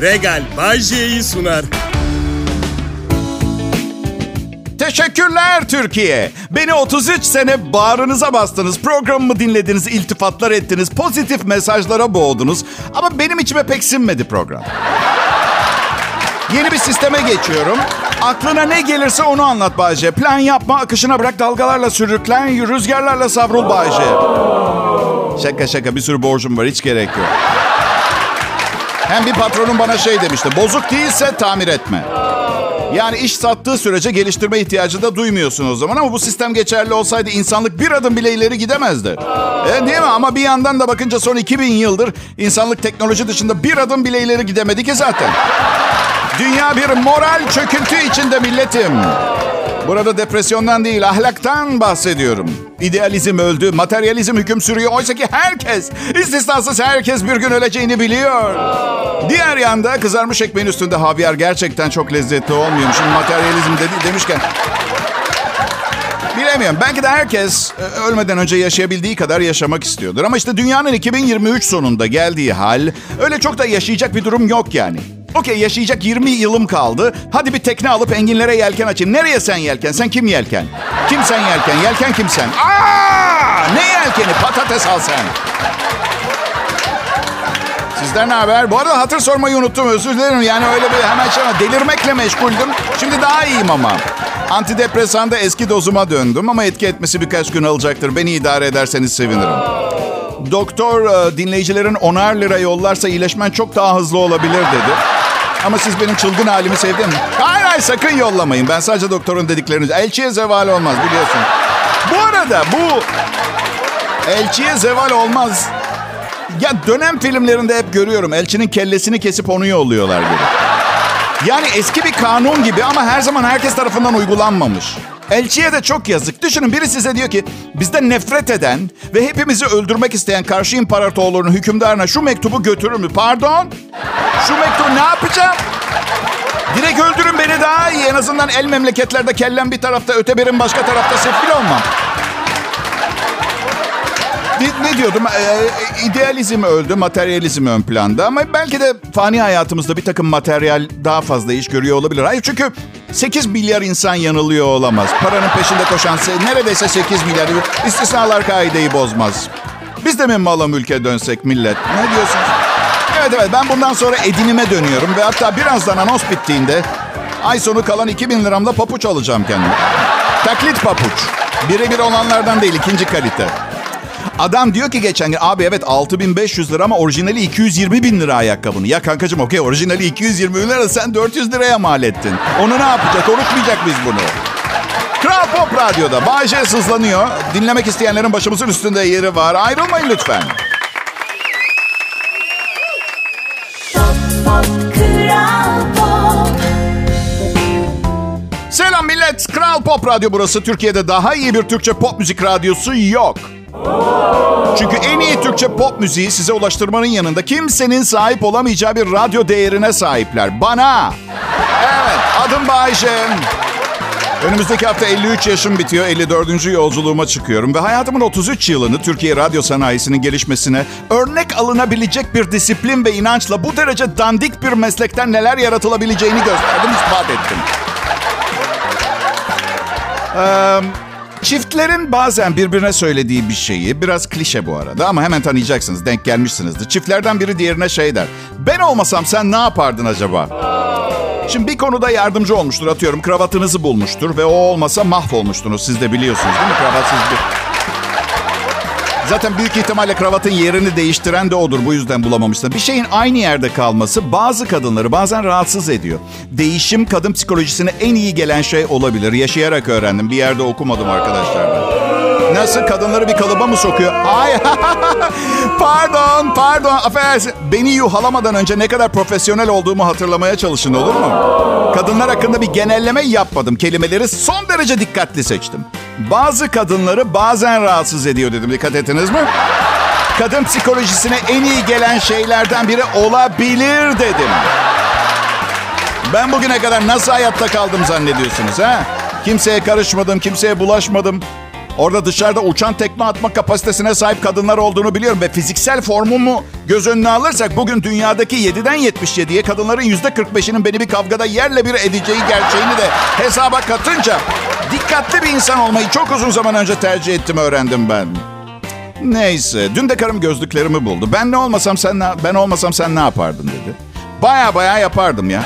Regal Bajje'yi sunar. Teşekkürler Türkiye. Beni 33 sene bağrınıza bastınız. Programımı dinlediniz, iltifatlar ettiniz, pozitif mesajlara boğdunuz. Ama benim içime pek sinmedi program. Yeni bir sisteme geçiyorum. Aklına ne gelirse onu anlat Bayce. Plan yapma, akışına bırak, dalgalarla sürüklen, rüzgarlarla savrul Bayce. Şaka şaka bir sürü borcum var, hiç gerek yok. Hem bir patronum bana şey demişti. Bozuk değilse tamir etme. Yani iş sattığı sürece geliştirme ihtiyacı da duymuyorsun o zaman. Ama bu sistem geçerli olsaydı insanlık bir adım bile ileri gidemezdi. E, değil mi? Ama bir yandan da bakınca son 2000 yıldır insanlık teknoloji dışında bir adım bile ileri gidemedi ki zaten. Dünya bir moral çöküntü içinde milletim. Burada depresyondan değil, ahlaktan bahsediyorum. İdealizm öldü, materyalizm hüküm sürüyor. Oysa ki herkes, istisnasız herkes bir gün öleceğini biliyor. Diğer yanda kızarmış ekmeğin üstünde havyar gerçekten çok lezzetli olmuyor. Şimdi materyalizm dedi, demişken... Bilemiyorum. Belki de herkes e, ölmeden önce yaşayabildiği kadar yaşamak istiyordur. Ama işte dünyanın 2023 sonunda geldiği hal öyle çok da yaşayacak bir durum yok yani. Okey yaşayacak 20 yılım kaldı. Hadi bir tekne alıp enginlere yelken açayım. Nereye sen yelken? Sen kim yelken? Kim sen yelken? Yelken kim sen? Aa! Ne yelkeni? Patates al sen. Sizden ne haber? Bu arada hatır sormayı unuttum. Özür dilerim. Yani öyle bir hemen şey delirmekle meşguldüm. Şimdi daha iyiyim ama. Antidepresanda eski dozuma döndüm ama etki etmesi birkaç gün alacaktır. Beni idare ederseniz sevinirim. Doktor e, dinleyicilerin onar lira yollarsa iyileşmen çok daha hızlı olabilir dedi. Ama siz benim çılgın halimi sevdin mi? Hayır hayır sakın yollamayın. Ben sadece doktorun dediklerini... Elçiye zeval olmaz biliyorsun. Bu arada bu... Elçiye zeval olmaz. Ya dönem filmlerinde hep görüyorum. Elçinin kellesini kesip onu yolluyorlar gibi. Yani eski bir kanun gibi ama her zaman herkes tarafından uygulanmamış. Elçiye de çok yazık. Düşünün biri size diyor ki bizden nefret eden ve hepimizi öldürmek isteyen karşı imparatorluğun hükümdarına şu mektubu götürür mü? Pardon? Şu mektubu ne yapacağım? Direkt öldürün beni daha iyi. En azından el memleketlerde kellem bir tarafta, öteberin başka tarafta sefil olmam. Ne, ne diyordum? Ee, idealizm öldü, materyalizm ön planda. Ama belki de fani hayatımızda bir takım materyal daha fazla iş görüyor olabilir. Hayır çünkü 8 milyar insan yanılıyor olamaz. Paranın peşinde koşan neredeyse 8 milyar. İstisnalar kaideyi bozmaz. Biz de mi mala mülke dönsek millet? Ne diyorsunuz? Evet evet ben bundan sonra edinime dönüyorum. Ve hatta birazdan anons bittiğinde ay sonu kalan 2000 liramla papuç alacağım kendime. Taklit papuç. Birebir olanlardan değil ikinci kalite. Adam diyor ki geçen gün abi evet 6500 lira ama orijinali 220 bin lira ayakkabını. Ya kankacığım okey orijinali 220 bin lira sen 400 liraya mal ettin. Onu ne yapacak? Unutmayacak biz bunu. Kral Pop Radyo'da Bayce sızlanıyor. Dinlemek isteyenlerin başımızın üstünde yeri var. Ayrılmayın lütfen. Selam millet. Kral Pop Radyo burası. Türkiye'de daha iyi bir Türkçe pop müzik radyosu yok. Çünkü en iyi Türkçe pop müziği size ulaştırmanın yanında kimsenin sahip olamayacağı bir radyo değerine sahipler. Bana. Evet, adım Bayşe. Önümüzdeki hafta 53 yaşım bitiyor, 54. yolculuğuma çıkıyorum ve hayatımın 33 yılını Türkiye radyo sanayisinin gelişmesine örnek alınabilecek bir disiplin ve inançla bu derece dandik bir meslekten neler yaratılabileceğini gösterdim, ispat ettim. Ee, Çiftlerin bazen birbirine söylediği bir şeyi, biraz klişe bu arada ama hemen tanıyacaksınız, denk gelmişsinizdir. Çiftlerden biri diğerine şey der. Ben olmasam sen ne yapardın acaba? Şimdi bir konuda yardımcı olmuştur atıyorum. Kravatınızı bulmuştur ve o olmasa mahvolmuştunuz. Siz de biliyorsunuz değil mi? Kravatsız bir... Zaten büyük ihtimalle kravatın yerini değiştiren de odur. Bu yüzden bulamamışsın. Bir şeyin aynı yerde kalması bazı kadınları bazen rahatsız ediyor. Değişim kadın psikolojisine en iyi gelen şey olabilir. Yaşayarak öğrendim. Bir yerde okumadım arkadaşlar ben. Nasıl kadınları bir kalıba mı sokuyor? Ay pardon pardon affedersin. Beni yuhalamadan önce ne kadar profesyonel olduğumu hatırlamaya çalışın olur mu? Kadınlar hakkında bir genelleme yapmadım. Kelimeleri son derece dikkatli seçtim. Bazı kadınları bazen rahatsız ediyor dedim. Dikkat ettiniz mi? Kadın psikolojisine en iyi gelen şeylerden biri olabilir dedim. Ben bugüne kadar nasıl hayatta kaldım zannediyorsunuz ha? Kimseye karışmadım, kimseye bulaşmadım. Orada dışarıda uçan tekme atma kapasitesine sahip kadınlar olduğunu biliyorum. Ve fiziksel formumu göz önüne alırsak bugün dünyadaki 7'den 77'ye kadınların %45'inin beni bir kavgada yerle bir edeceği gerçeğini de hesaba katınca dikkatli bir insan olmayı çok uzun zaman önce tercih ettim öğrendim ben. Neyse. Dün de karım gözlüklerimi buldu. Ben ne olmasam sen ne, ben olmasam sen ne yapardın dedi. Baya baya yapardım ya.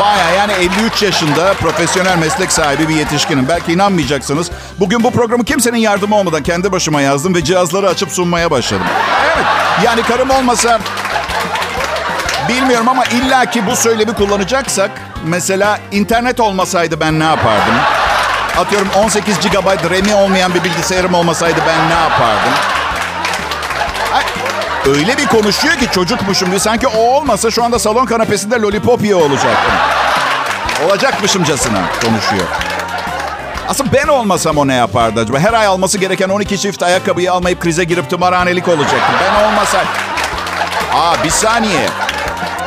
Baya yani 53 yaşında profesyonel meslek sahibi bir yetişkinim. Belki inanmayacaksınız. Bugün bu programı kimsenin yardımı olmadan kendi başıma yazdım ve cihazları açıp sunmaya başladım. Evet. Yani karım olmasa bilmiyorum ama illaki bu söylemi kullanacaksak mesela internet olmasaydı ben ne yapardım? Atıyorum 18 GB RAM'i olmayan bir bilgisayarım olmasaydı ben ne yapardım? Öyle bir konuşuyor ki çocukmuşum diye. Sanki o olmasa şu anda salon kanepesinde lollipop yiyor olacaktım. Olacakmışımcasına konuşuyor. Aslında ben olmasam o ne yapardı acaba? Her ay alması gereken 12 çift ayakkabıyı almayıp krize girip tımarhanelik olacaktım. Ben olmasam... Aa bir saniye.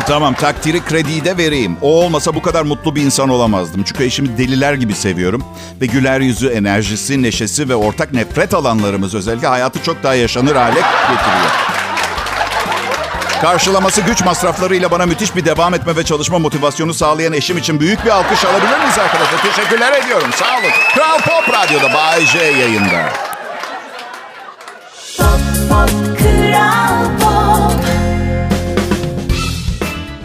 Tamam takdiri krediyi de vereyim. O olmasa bu kadar mutlu bir insan olamazdım. Çünkü eşimi deliler gibi seviyorum. Ve güler yüzü, enerjisi, neşesi ve ortak nefret alanlarımız özellikle hayatı çok daha yaşanır hale getiriyor. Karşılaması güç masraflarıyla bana müthiş bir devam etme ve çalışma motivasyonu sağlayan eşim için büyük bir alkış alabilir miyiz arkadaşlar? Teşekkürler ediyorum. Sağ olun. Kral Pop Radyo'da Bay J yayında. Pop, pop, Kral Pop.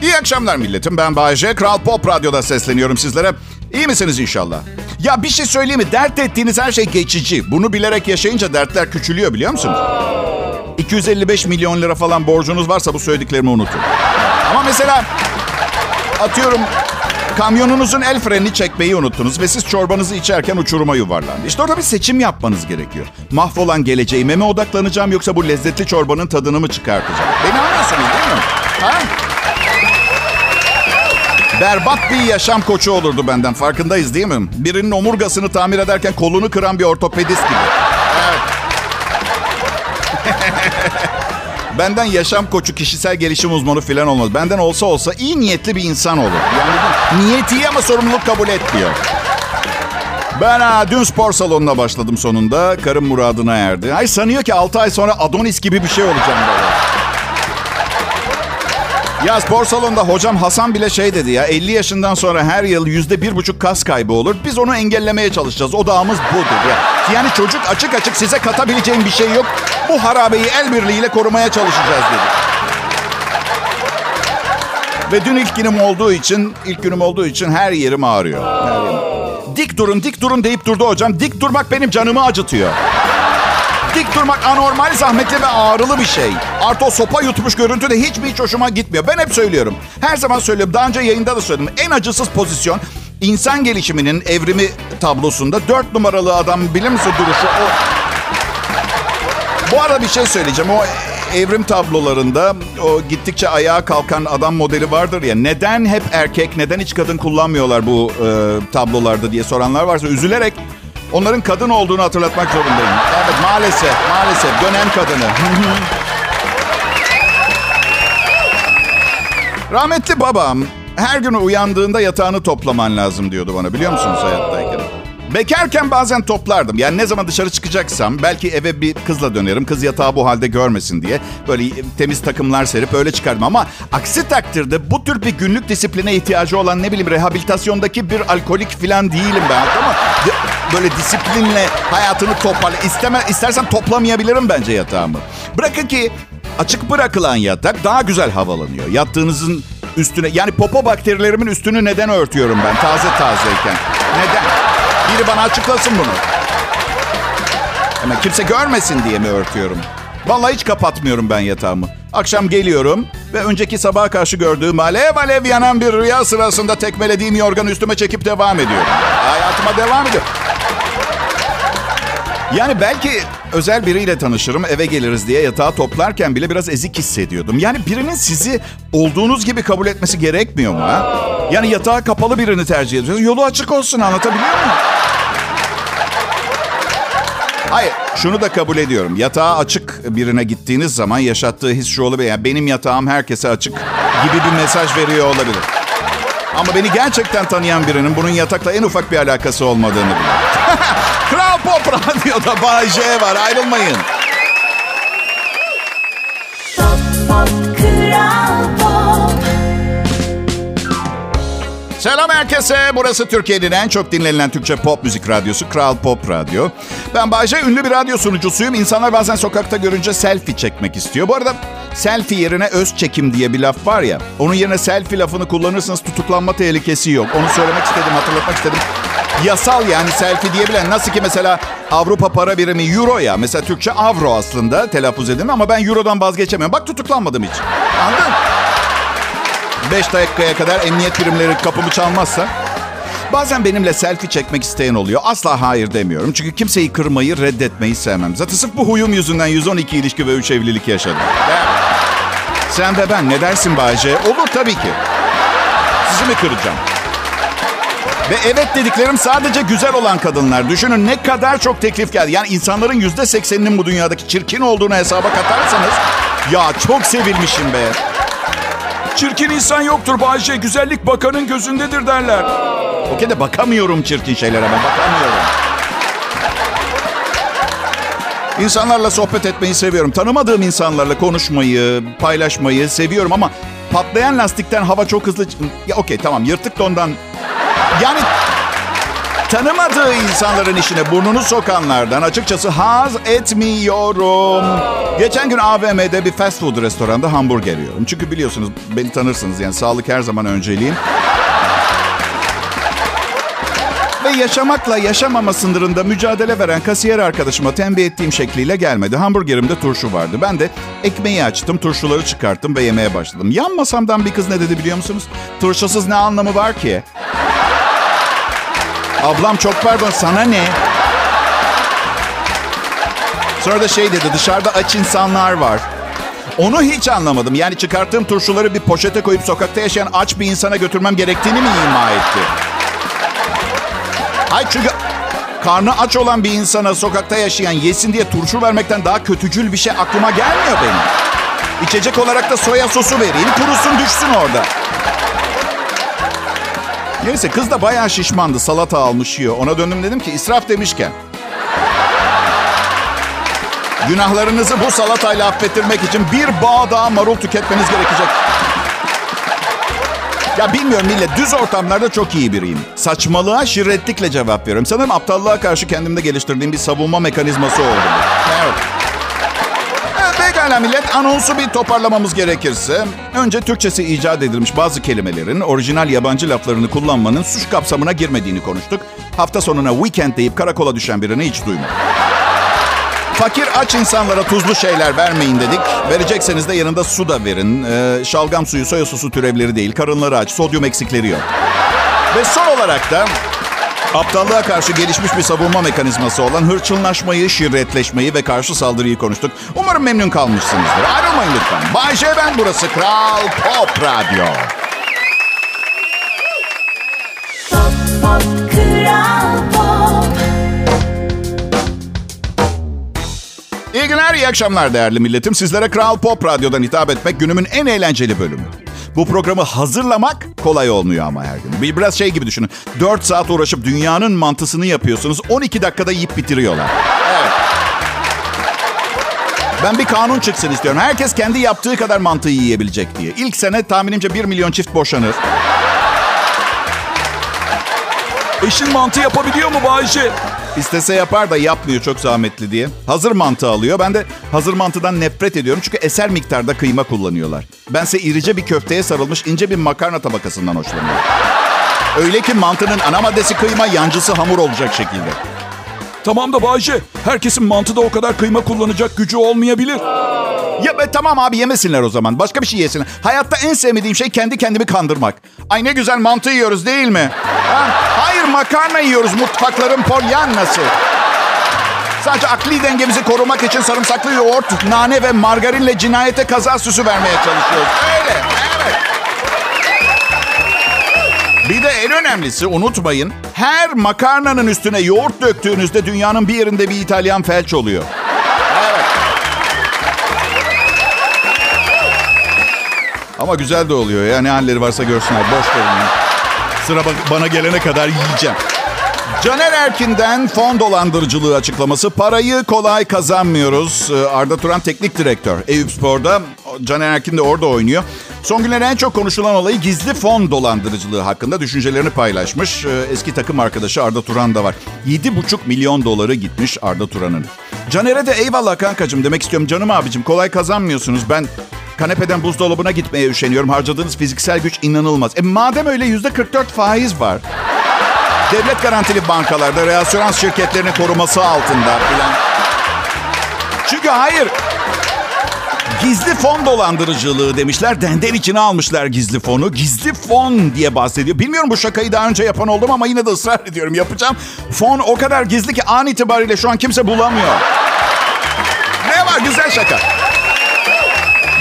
İyi akşamlar milletim. Ben Bayece. Kral Pop Radyo'da sesleniyorum sizlere. İyi misiniz inşallah? Ya bir şey söyleyeyim mi? Dert ettiğiniz her şey geçici. Bunu bilerek yaşayınca dertler küçülüyor biliyor musunuz? 255 milyon lira falan borcunuz varsa bu söylediklerimi unutun. Ama mesela atıyorum kamyonunuzun el frenini çekmeyi unuttunuz ve siz çorbanızı içerken uçuruma yuvarlandı. İşte orada bir seçim yapmanız gerekiyor. Mahvolan geleceğime mi odaklanacağım yoksa bu lezzetli çorbanın tadını mı çıkartacağım? Beni anlıyorsunuz değil mi? Ha? Berbat bir yaşam koçu olurdu benden. Farkındayız değil mi? Birinin omurgasını tamir ederken kolunu kıran bir ortopedist gibi. Benden yaşam koçu, kişisel gelişim uzmanı falan olmaz. Benden olsa olsa iyi niyetli bir insan olur. Yani niyet iyi ama sorumluluk kabul etmiyor. Ben ha, dün spor salonuna başladım sonunda. Karım muradına erdi. Ay sanıyor ki 6 ay sonra Adonis gibi bir şey olacağım böyle. Ya spor salonunda hocam Hasan bile şey dedi ya 50 yaşından sonra her yıl yüzde bir buçuk kas kaybı olur. Biz onu engellemeye çalışacağız. Odağımız budur ya. Yani çocuk açık açık size katabileceğim bir şey yok. Bu harabeyi el birliğiyle korumaya çalışacağız dedi. Ve dün ilk günüm olduğu için, ilk günüm olduğu için her yerim ağrıyor. Her yerim. Dik durun, dik durun deyip durdu hocam. Dik durmak benim canımı acıtıyor. Dik durmak anormal, zahmetli ve ağrılı bir şey. Artı o sopa yutmuş görüntü de hiç mi hiç hoşuma gitmiyor. Ben hep söylüyorum. Her zaman söylüyorum. Daha önce yayında da söyledim. En acısız pozisyon insan gelişiminin evrimi tablosunda dört numaralı adam bilir misin duruşu? O... Bu arada bir şey söyleyeceğim. O evrim tablolarında o gittikçe ayağa kalkan adam modeli vardır ya. Neden hep erkek, neden hiç kadın kullanmıyorlar bu e, tablolarda diye soranlar varsa üzülerek onların kadın olduğunu hatırlatmak zorundayım. Evet maalesef, maalesef dönem kadını. Rahmetli babam her gün uyandığında yatağını toplaman lazım diyordu bana biliyor musunuz hayattayken? Bekarken bazen toplardım. Yani ne zaman dışarı çıkacaksam belki eve bir kızla dönerim. Kız yatağı bu halde görmesin diye. Böyle temiz takımlar serip öyle çıkardım. Ama aksi takdirde bu tür bir günlük disipline ihtiyacı olan ne bileyim rehabilitasyondaki bir alkolik falan değilim ben. Ama böyle disiplinle hayatını toparla. İsteme, istersen toplamayabilirim bence yatağımı. Bırakın ki açık bırakılan yatak daha güzel havalanıyor. Yattığınızın üstüne yani popo bakterilerimin üstünü neden örtüyorum ben taze tazeyken? Neden? Biri bana açıklasın bunu. Hemen kimse görmesin diye mi örtüyorum? Vallahi hiç kapatmıyorum ben yatağımı. Akşam geliyorum ve önceki sabaha karşı gördüğüm alev alev yanan bir rüya sırasında tekmelediğim yorganı üstüme çekip devam ediyorum. Hayatıma devam ediyorum. Yani belki özel biriyle tanışırım, eve geliriz diye yatağı toplarken bile biraz ezik hissediyordum. Yani birinin sizi olduğunuz gibi kabul etmesi gerekmiyor mu ha? Yani yatağı kapalı birini tercih ediyorsunuz. Yolu açık olsun anlatabiliyor muyum? Hayır, şunu da kabul ediyorum. Yatağı açık birine gittiğiniz zaman yaşattığı his şu olabilir. Yani benim yatağım herkese açık gibi bir mesaj veriyor olabilir. Ama beni gerçekten tanıyan birinin bunun yatakla en ufak bir alakası olmadığını bilir. Pop Radyo'da Bay J var. Ayrılmayın. Pop Pop Kral Pop Selam herkese. Burası Türkiye'nin en çok dinlenilen Türkçe pop müzik radyosu Kral Pop Radyo. Ben Bayce, ünlü bir radyo sunucusuyum. İnsanlar bazen sokakta görünce selfie çekmek istiyor. Bu arada selfie yerine öz çekim diye bir laf var ya. Onun yerine selfie lafını kullanırsanız tutuklanma tehlikesi yok. Onu söylemek istedim, hatırlatmak istedim. Yasal yani selfie diyebilen. Nasıl ki mesela Avrupa para birimi euro ya. Mesela Türkçe avro aslında telaffuz edin ama ben eurodan vazgeçemiyorum. Bak tutuklanmadım hiç. Anladın? 5 dakikaya kadar emniyet birimleri kapımı çalmazsa. Bazen benimle selfie çekmek isteyen oluyor. Asla hayır demiyorum. Çünkü kimseyi kırmayı, reddetmeyi sevmem. Zaten sırf bu huyum yüzünden 112 ilişki ve 3 evlilik yaşadım. Sen ve ben ne dersin Bayce? Olur tabii ki. Sizi mi kıracağım? Ve evet dediklerim sadece güzel olan kadınlar. Düşünün ne kadar çok teklif geldi. Yani insanların yüzde sekseninin bu dünyadaki çirkin olduğunu hesaba katarsanız... Ya çok sevilmişim be. Çirkin insan yoktur Bayce. Güzellik bakanın gözündedir derler. Okey de bakamıyorum çirkin şeylere ben bakamıyorum. İnsanlarla sohbet etmeyi seviyorum. Tanımadığım insanlarla konuşmayı, paylaşmayı seviyorum ama patlayan lastikten hava çok hızlı... Ya okey tamam yırtık dondan... Yani tanımadığı insanların işine burnunu sokanlardan açıkçası haz etmiyorum. Geçen gün AVM'de bir fast food restoranda hamburger yiyorum. Çünkü biliyorsunuz beni tanırsınız yani sağlık her zaman önceliğim. Ve yaşamakla yaşamama sınırında mücadele veren kasiyer arkadaşıma tembih ettiğim şekliyle gelmedi. Hamburgerimde turşu vardı. Ben de ekmeği açtım, turşuları çıkarttım ve yemeye başladım. Yan masamdan bir kız ne dedi biliyor musunuz? Turşusuz ne anlamı var ki? Ablam çok pardon sana ne? Sonra da şey dedi dışarıda aç insanlar var. Onu hiç anlamadım. Yani çıkarttığım turşuları bir poşete koyup sokakta yaşayan aç bir insana götürmem gerektiğini mi ima etti? Ay çünkü karnı aç olan bir insana sokakta yaşayan yesin diye turşu vermekten daha kötücül bir şey aklıma gelmiyor benim. İçecek olarak da soya sosu vereyim, kurusun düşsün orada. Neyse kız da bayağı şişmandı. Salata almış yiyor. Ona döndüm dedim ki israf demişken. Günahlarınızı bu salatayla affettirmek için bir bağ daha marul tüketmeniz gerekecek. Ya bilmiyorum millet düz ortamlarda çok iyi biriyim. Saçmalığa şirretlikle cevap veriyorum. Sanırım aptallığa karşı kendimde geliştirdiğim bir savunma mekanizması oldu. Evet. Pekala millet anonsu bir toparlamamız gerekirse. Önce Türkçesi icat edilmiş bazı kelimelerin orijinal yabancı laflarını kullanmanın suç kapsamına girmediğini konuştuk. Hafta sonuna weekend deyip karakola düşen birini hiç duymadım. Fakir aç insanlara tuzlu şeyler vermeyin dedik. Verecekseniz de yanında su da verin. Ee, şalgam suyu, soya sosu türevleri değil. Karınları aç, sodyum eksikleri yok. Ve son olarak da aptallığa karşı gelişmiş bir savunma mekanizması olan hırçınlaşmayı, şirretleşmeyi ve karşı saldırıyı konuştuk. Umarım memnun kalmışsınızdır. Ayrılmayın lütfen. Bay J ben burası Kral Pop Radyo. Pop Pop Kral Pop İyi günler, iyi akşamlar değerli milletim. Sizlere Kral Pop Radyo'dan hitap etmek günümün en eğlenceli bölümü. Bu programı hazırlamak kolay olmuyor ama her gün. Bir- Biraz şey gibi düşünün. 4 saat uğraşıp dünyanın mantısını yapıyorsunuz. 12 dakikada yiyip bitiriyorlar. Ben bir kanun çıksın istiyorum. Herkes kendi yaptığı kadar mantıyı yiyebilecek diye. İlk sene tahminimce 1 milyon çift boşanır. Eşin mantı yapabiliyor mu Bayce? İstese yapar da yapmıyor çok zahmetli diye. Hazır mantı alıyor. Ben de hazır mantıdan nefret ediyorum. Çünkü eser miktarda kıyma kullanıyorlar. Bense irice bir köfteye sarılmış ince bir makarna tabakasından hoşlanıyorum. Öyle ki mantının ana maddesi kıyma, yancısı hamur olacak şekilde. Tamam da Bayce, herkesin mantıda o kadar kıyma kullanacak gücü olmayabilir. Ya be, tamam abi yemesinler o zaman. Başka bir şey yesinler. Hayatta en sevmediğim şey kendi kendimi kandırmak. Ay ne güzel mantı yiyoruz değil mi? Ha? Hayır makarna yiyoruz mutfakların polyannası. Sadece akli dengemizi korumak için sarımsaklı yoğurt, nane ve margarinle cinayete kaza süsü vermeye çalışıyoruz. Öyle, evet. Bir de en önemlisi unutmayın. Her makarnanın üstüne yoğurt döktüğünüzde dünyanın bir yerinde bir İtalyan felç oluyor. Evet. Ama güzel de oluyor ya. Ne halleri varsa görsünler. Boş verin. Sıra bana gelene kadar yiyeceğim. Caner Erkin'den fon dolandırıcılığı açıklaması. Parayı kolay kazanmıyoruz. Ee, Arda Turan teknik direktör. Eyüp Spor'da. Caner Erkin de orada oynuyor. Son günlerde en çok konuşulan olayı gizli fon dolandırıcılığı hakkında düşüncelerini paylaşmış. Ee, Eski takım arkadaşı Arda Turan da var. 7,5 milyon doları gitmiş Arda Turan'ın. Caner'e de eyvallah kankacığım demek istiyorum. Canım abicim kolay kazanmıyorsunuz. Ben kanepeden buzdolabına gitmeye üşeniyorum. Harcadığınız fiziksel güç inanılmaz. E madem öyle %44 faiz var. Devlet garantili bankalarda, reasürans şirketlerinin koruması altında filan. Çünkü hayır, Gizli fon dolandırıcılığı demişler. Denden içine almışlar gizli fonu. Gizli fon diye bahsediyor. Bilmiyorum bu şakayı daha önce yapan oldum ama yine de ısrar ediyorum. Yapacağım. Fon o kadar gizli ki an itibariyle şu an kimse bulamıyor. Ne var güzel şaka.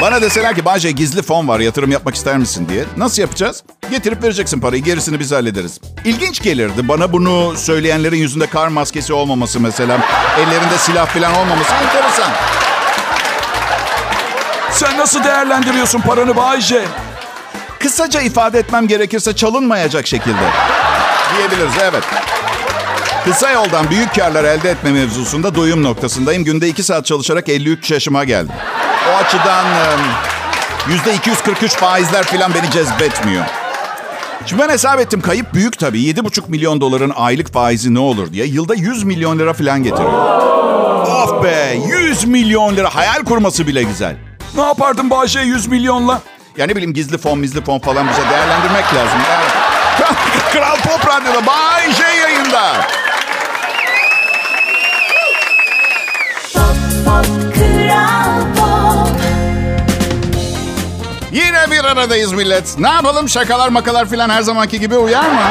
Bana deseler ki Bahçe gizli fon var yatırım yapmak ister misin diye. Nasıl yapacağız? Getirip vereceksin parayı gerisini biz hallederiz. İlginç gelirdi bana bunu söyleyenlerin yüzünde kar maskesi olmaması mesela. Ellerinde silah falan olmaması enteresan. Sen nasıl değerlendiriyorsun paranı Bayce? Kısaca ifade etmem gerekirse çalınmayacak şekilde. Diyebiliriz evet. Kısa yoldan büyük karlar elde etme mevzusunda doyum noktasındayım. Günde 2 saat çalışarak 53 yaşıma geldim. O açıdan yüzde 243 faizler falan beni cezbetmiyor. Şimdi ben hesap ettim kayıp büyük tabii. 7,5 milyon doların aylık faizi ne olur diye. Yılda 100 milyon lira falan getiriyor. Of be 100 milyon lira hayal kurması bile güzel. Ne yapardın Bayce 100 milyonla? Ya ne bileyim gizli fon mizli fon falan bize değerlendirmek lazım. Evet. Kral Pop Radyo'da Bay J yayında. Yine bir aradayız millet. Ne yapalım şakalar makalar filan her zamanki gibi uyar mı?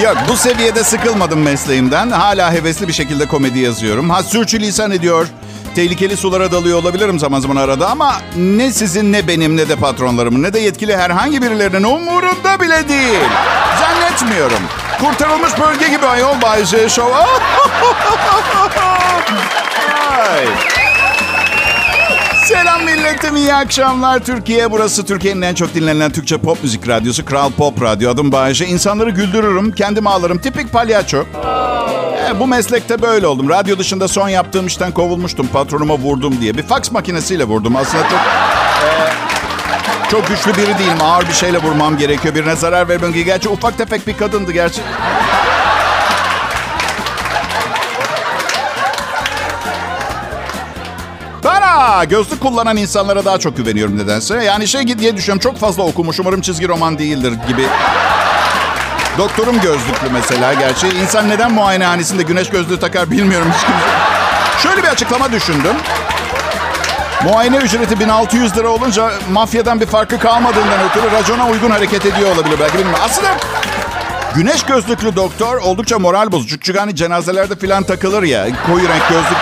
Yok bu seviyede sıkılmadım mesleğimden. Hala hevesli bir şekilde komedi yazıyorum. Ha sürçülisan ediyor. Tehlikeli sulara dalıyor olabilirim zaman zaman arada ama ne sizin ne benim ne de patronlarımın ne de yetkili herhangi birilerinin umurunda bile değil. Zannetmiyorum. Kurtarılmış bölge gibi ayol Bay J Show. Ay. Selam milletim, iyi akşamlar Türkiye. Burası Türkiye'nin en çok dinlenen Türkçe pop müzik radyosu Kral Pop Radyo. Adım Bayece. İnsanları güldürürüm, kendimi ağlarım. Tipik palyaço. E, bu meslekte böyle oldum. Radyo dışında son yaptığım işten kovulmuştum. Patronuma vurdum diye. Bir faks makinesiyle vurdum. Aslında çok... e, çok güçlü biri değilim. Ağır bir şeyle vurmam gerekiyor. Birine zarar vermem gerekiyor. Gerçi ufak tefek bir kadındı gerçi. Bana gözlük kullanan insanlara daha çok güveniyorum nedense. Yani şey diye düşünüyorum çok fazla okumuş umarım çizgi roman değildir gibi. Doktorum gözlüklü mesela gerçi. İnsan neden muayenehanesinde güneş gözlüğü takar bilmiyorum hiç. Şöyle bir açıklama düşündüm. Muayene ücreti 1600 lira olunca mafyadan bir farkı kalmadığından ötürü racona uygun hareket ediyor olabilir belki bilmiyorum. Aslında güneş gözlüklü doktor oldukça moral bozucu. Çünkü hani cenazelerde filan takılır ya koyu renk gözlük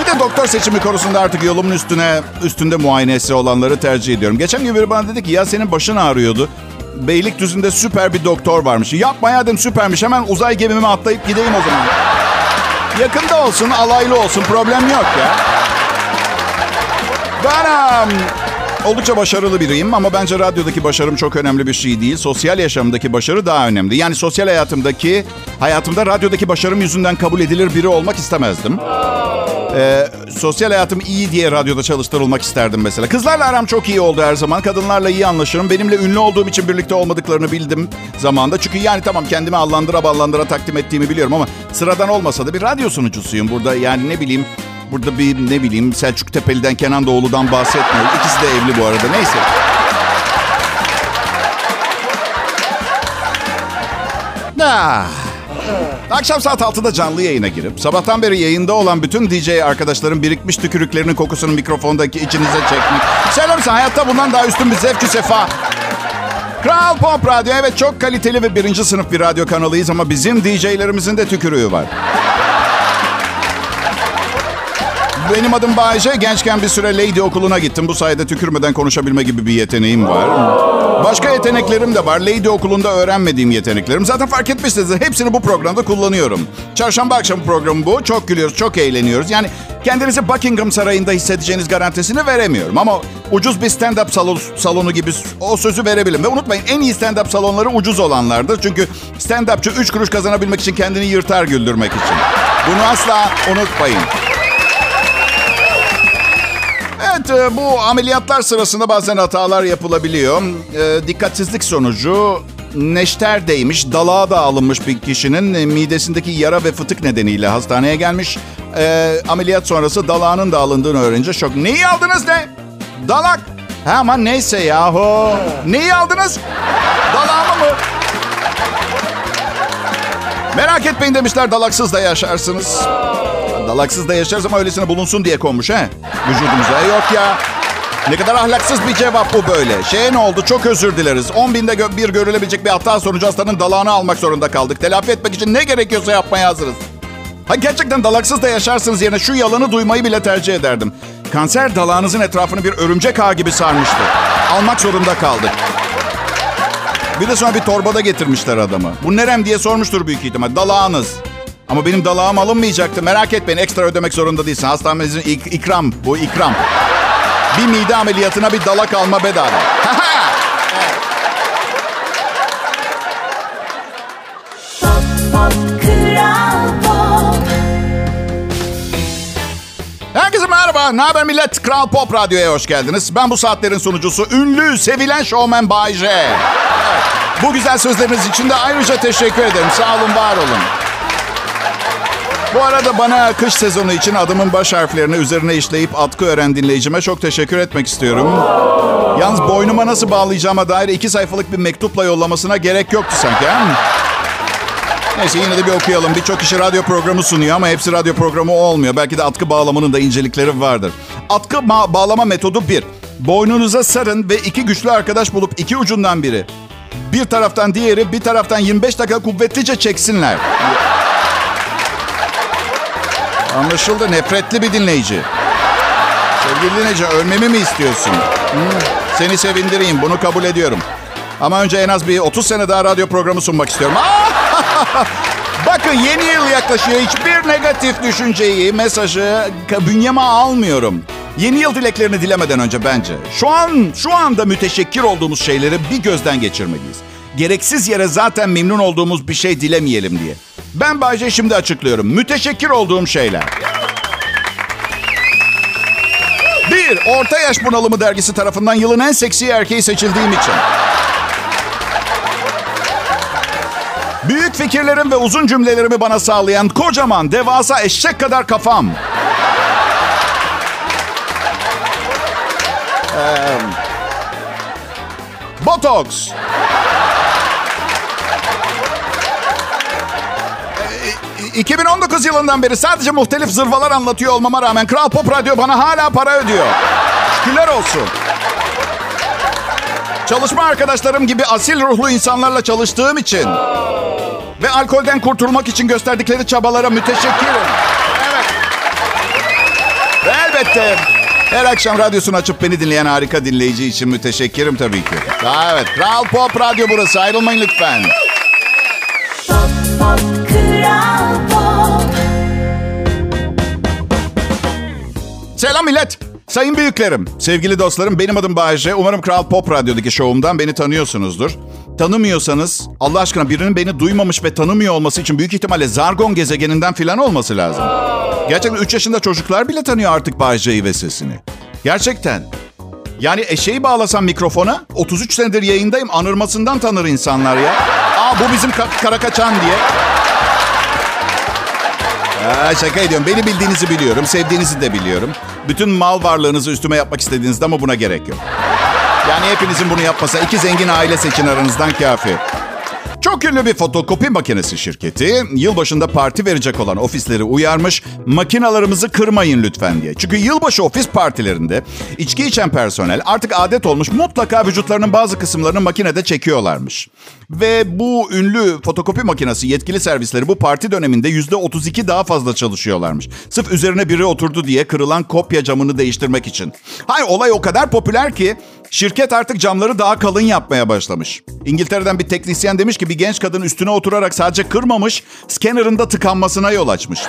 bir de doktor seçimi konusunda artık yolumun üstüne üstünde muayenesi olanları tercih ediyorum. Geçen gün biri bana dedi ki ya senin başın ağrıyordu. Beylikdüzü'nde süper bir doktor varmış. Yapma ya dedim süpermiş. Hemen uzay gemime atlayıp gideyim o zaman. Yakında olsun, alaylı olsun. Problem yok ya. Ben oldukça başarılı biriyim ama bence radyodaki başarım çok önemli bir şey değil. Sosyal yaşamdaki başarı daha önemli. Yani sosyal hayatımdaki, hayatımda radyodaki başarım yüzünden kabul edilir biri olmak istemezdim. Ee, sosyal hayatım iyi diye radyoda çalıştırılmak isterdim mesela. Kızlarla aram çok iyi oldu her zaman. Kadınlarla iyi anlaşırım. Benimle ünlü olduğum için birlikte olmadıklarını bildim zamanda. Çünkü yani tamam kendimi allandıra ballandıra takdim ettiğimi biliyorum ama sıradan olmasa da bir radyo sunucusuyum burada. Yani ne bileyim burada bir ne bileyim Selçuk Tepeli'den Kenan Doğulu'dan bahsetmiyorum. İkisi de evli bu arada. Neyse. Ah. Akşam saat 6'da canlı yayına girip sabahtan beri yayında olan bütün DJ arkadaşların birikmiş tükürüklerinin kokusunu mikrofondaki içinize çekmek. Söyler misin hayatta bundan daha üstün bir zevk sefa. Kral Pop Radyo evet çok kaliteli ve birinci sınıf bir radyo kanalıyız ama bizim DJ'lerimizin de tükürüğü var. benim adım Bayece. Gençken bir süre Lady okuluna gittim. Bu sayede tükürmeden konuşabilme gibi bir yeteneğim var. Başka yeteneklerim de var. Lady okulunda öğrenmediğim yeteneklerim. Zaten fark etmişsiniz. Hepsini bu programda kullanıyorum. Çarşamba akşamı programı bu. Çok gülüyoruz, çok eğleniyoruz. Yani kendinizi Buckingham Sarayı'nda hissedeceğiniz garantisini veremiyorum. Ama ucuz bir stand-up salonu, salonu gibi o sözü verebilirim. Ve unutmayın en iyi stand-up salonları ucuz olanlardır. Çünkü stand-upçı 3 kuruş kazanabilmek için kendini yırtar güldürmek için. Bunu asla unutmayın. Evet e, bu ameliyatlar sırasında bazen hatalar yapılabiliyor. E, dikkatsizlik sonucu neşter değmiş, dalağa da alınmış bir kişinin e, midesindeki yara ve fıtık nedeniyle hastaneye gelmiş. E, ameliyat sonrası dalağının da alındığını öğrenince şok. Neyi aldınız ne? Dalak. Ha, ama neyse yahu. Neyi aldınız? Dalağımı mı? Merak etmeyin demişler dalaksız da yaşarsınız. Dalaksız da yaşarız ama öylesine bulunsun diye konmuş he. Vücudumuza. Yok ya. Ne kadar ahlaksız bir cevap bu böyle. Şeye ne oldu? Çok özür dileriz. 10 binde gö- bir görülebilecek bir hata sonucu hastanın dalağını almak zorunda kaldık. Telafi etmek için ne gerekiyorsa yapmaya hazırız. Ha gerçekten dalaksız da yaşarsınız yerine şu yalanı duymayı bile tercih ederdim. Kanser dalağınızın etrafını bir örümcek ağı gibi sarmıştı. Almak zorunda kaldık. Bir de sonra bir torbada getirmişler adamı. Bu nerem diye sormuştur büyük ihtimal. Dalağınız. Ama benim dalağım alınmayacaktı. Merak etmeyin ekstra ödemek zorunda değilsin. Hastanemizin ik- ikram. Bu ikram. Bir mide ameliyatına bir dalak alma bedava. Herkese merhaba. Ne haber millet? Kral Pop Radyo'ya hoş geldiniz. Ben bu saatlerin sunucusu ünlü, sevilen şovmen Bay J. Bu güzel sözleriniz için de ayrıca teşekkür ederim. Sağ olun, var olun. Bu arada bana kış sezonu için adımın baş harflerini üzerine işleyip atkı öğren dinleyicime çok teşekkür etmek istiyorum. Yalnız boynuma nasıl bağlayacağıma dair iki sayfalık bir mektupla yollamasına gerek yoktu sanki. ha? Neyse yine de bir okuyalım. Birçok kişi radyo programı sunuyor ama hepsi radyo programı olmuyor. Belki de atkı bağlamanın da incelikleri vardır. Atkı ma- bağlama metodu bir. Boynunuza sarın ve iki güçlü arkadaş bulup iki ucundan biri. Bir taraftan diğeri, bir taraftan 25 dakika kuvvetlice çeksinler. Anlaşıldı. Nefretli bir dinleyici. Sevgili dinleyici, ölmemi mi istiyorsun? Hmm, Seni sevindireyim. Bunu kabul ediyorum. Ama önce en az bir 30 sene daha radyo programı sunmak istiyorum. Bakın yeni yıl yaklaşıyor. Hiçbir negatif düşünceyi, mesajı bünyeme almıyorum. Yeni yıl dileklerini dilemeden önce bence şu an şu anda müteşekkir olduğumuz şeyleri bir gözden geçirmeliyiz. Gereksiz yere zaten memnun olduğumuz bir şey dilemeyelim diye. Ben Bayce şimdi açıklıyorum. Müteşekkir olduğum şeyler. Bir, Orta Yaş Bunalımı dergisi tarafından yılın en seksi erkeği seçildiğim için. Büyük fikirlerim ve uzun cümlelerimi bana sağlayan kocaman, devasa eşek kadar kafam. Ee, Botox. 2019 yılından beri sadece muhtelif zırvalar anlatıyor olmama rağmen Kral Pop Radyo bana hala para ödüyor. Şükürler olsun. Çalışma arkadaşlarım gibi asil ruhlu insanlarla çalıştığım için ve alkolden kurtulmak için gösterdikleri çabalara müteşekkirim. Evet. Ve elbette her akşam radyosunu açıp beni dinleyen harika dinleyici için müteşekkirim tabii ki. Aa, evet, Kral Pop Radyo burası. Ayrılmayın lütfen. Pop pop kral Selam millet. Sayın büyüklerim, sevgili dostlarım benim adım Bayece. Umarım Kral Pop Radyo'daki şovumdan beni tanıyorsunuzdur. Tanımıyorsanız Allah aşkına birinin beni duymamış ve tanımıyor olması için büyük ihtimalle Zargon gezegeninden filan olması lazım. Gerçekten 3 yaşında çocuklar bile tanıyor artık Bayece'yi ve sesini. Gerçekten. Yani eşeği bağlasam mikrofona 33 senedir yayındayım anırmasından tanır insanlar ya. Aa bu bizim ka- Karakaçan diye. Aa, şaka ediyorum. Beni bildiğinizi biliyorum. Sevdiğinizi de biliyorum. Bütün mal varlığınızı üstüme yapmak istediğinizde ama buna gerek yok. Yani hepinizin bunu yapmasa iki zengin aile seçin aranızdan kafi. Çok ünlü bir fotokopi makinesi şirketi yılbaşında parti verecek olan ofisleri uyarmış makinalarımızı kırmayın lütfen diye. Çünkü yılbaşı ofis partilerinde içki içen personel artık adet olmuş mutlaka vücutlarının bazı kısımlarını makinede çekiyorlarmış. Ve bu ünlü fotokopi makinesi yetkili servisleri bu parti döneminde %32 daha fazla çalışıyorlarmış. Sırf üzerine biri oturdu diye kırılan kopya camını değiştirmek için. Hayır olay o kadar popüler ki şirket artık camları daha kalın yapmaya başlamış. İngiltere'den bir teknisyen demiş ki bir genç kadın üstüne oturarak sadece kırmamış, scanner'ın da tıkanmasına yol açmış.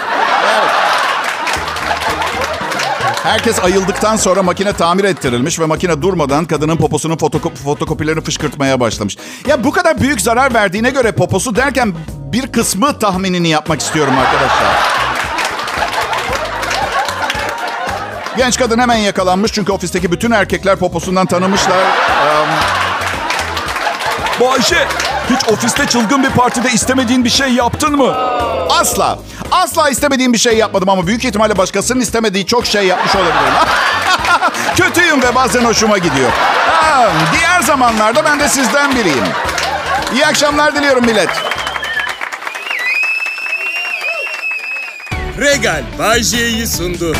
Herkes ayıldıktan sonra makine tamir ettirilmiş ve makine durmadan kadının poposunun fotokop fotokopilerini fışkırtmaya başlamış. Ya bu kadar büyük zarar verdiğine göre poposu derken bir kısmı tahminini yapmak istiyorum arkadaşlar. Genç kadın hemen yakalanmış çünkü ofisteki bütün erkekler poposundan tanımışlar. Bayşe, hiç ofiste çılgın bir partide istemediğin bir şey yaptın mı? Asla. Asla istemediğim bir şey yapmadım ama büyük ihtimalle başkasının istemediği çok şey yapmış olabilirim. Kötüyüm ve bazen hoşuma gidiyor. Ha, diğer zamanlarda ben de sizden biriyim. İyi akşamlar diliyorum millet. Regal Bay J'yi sundu.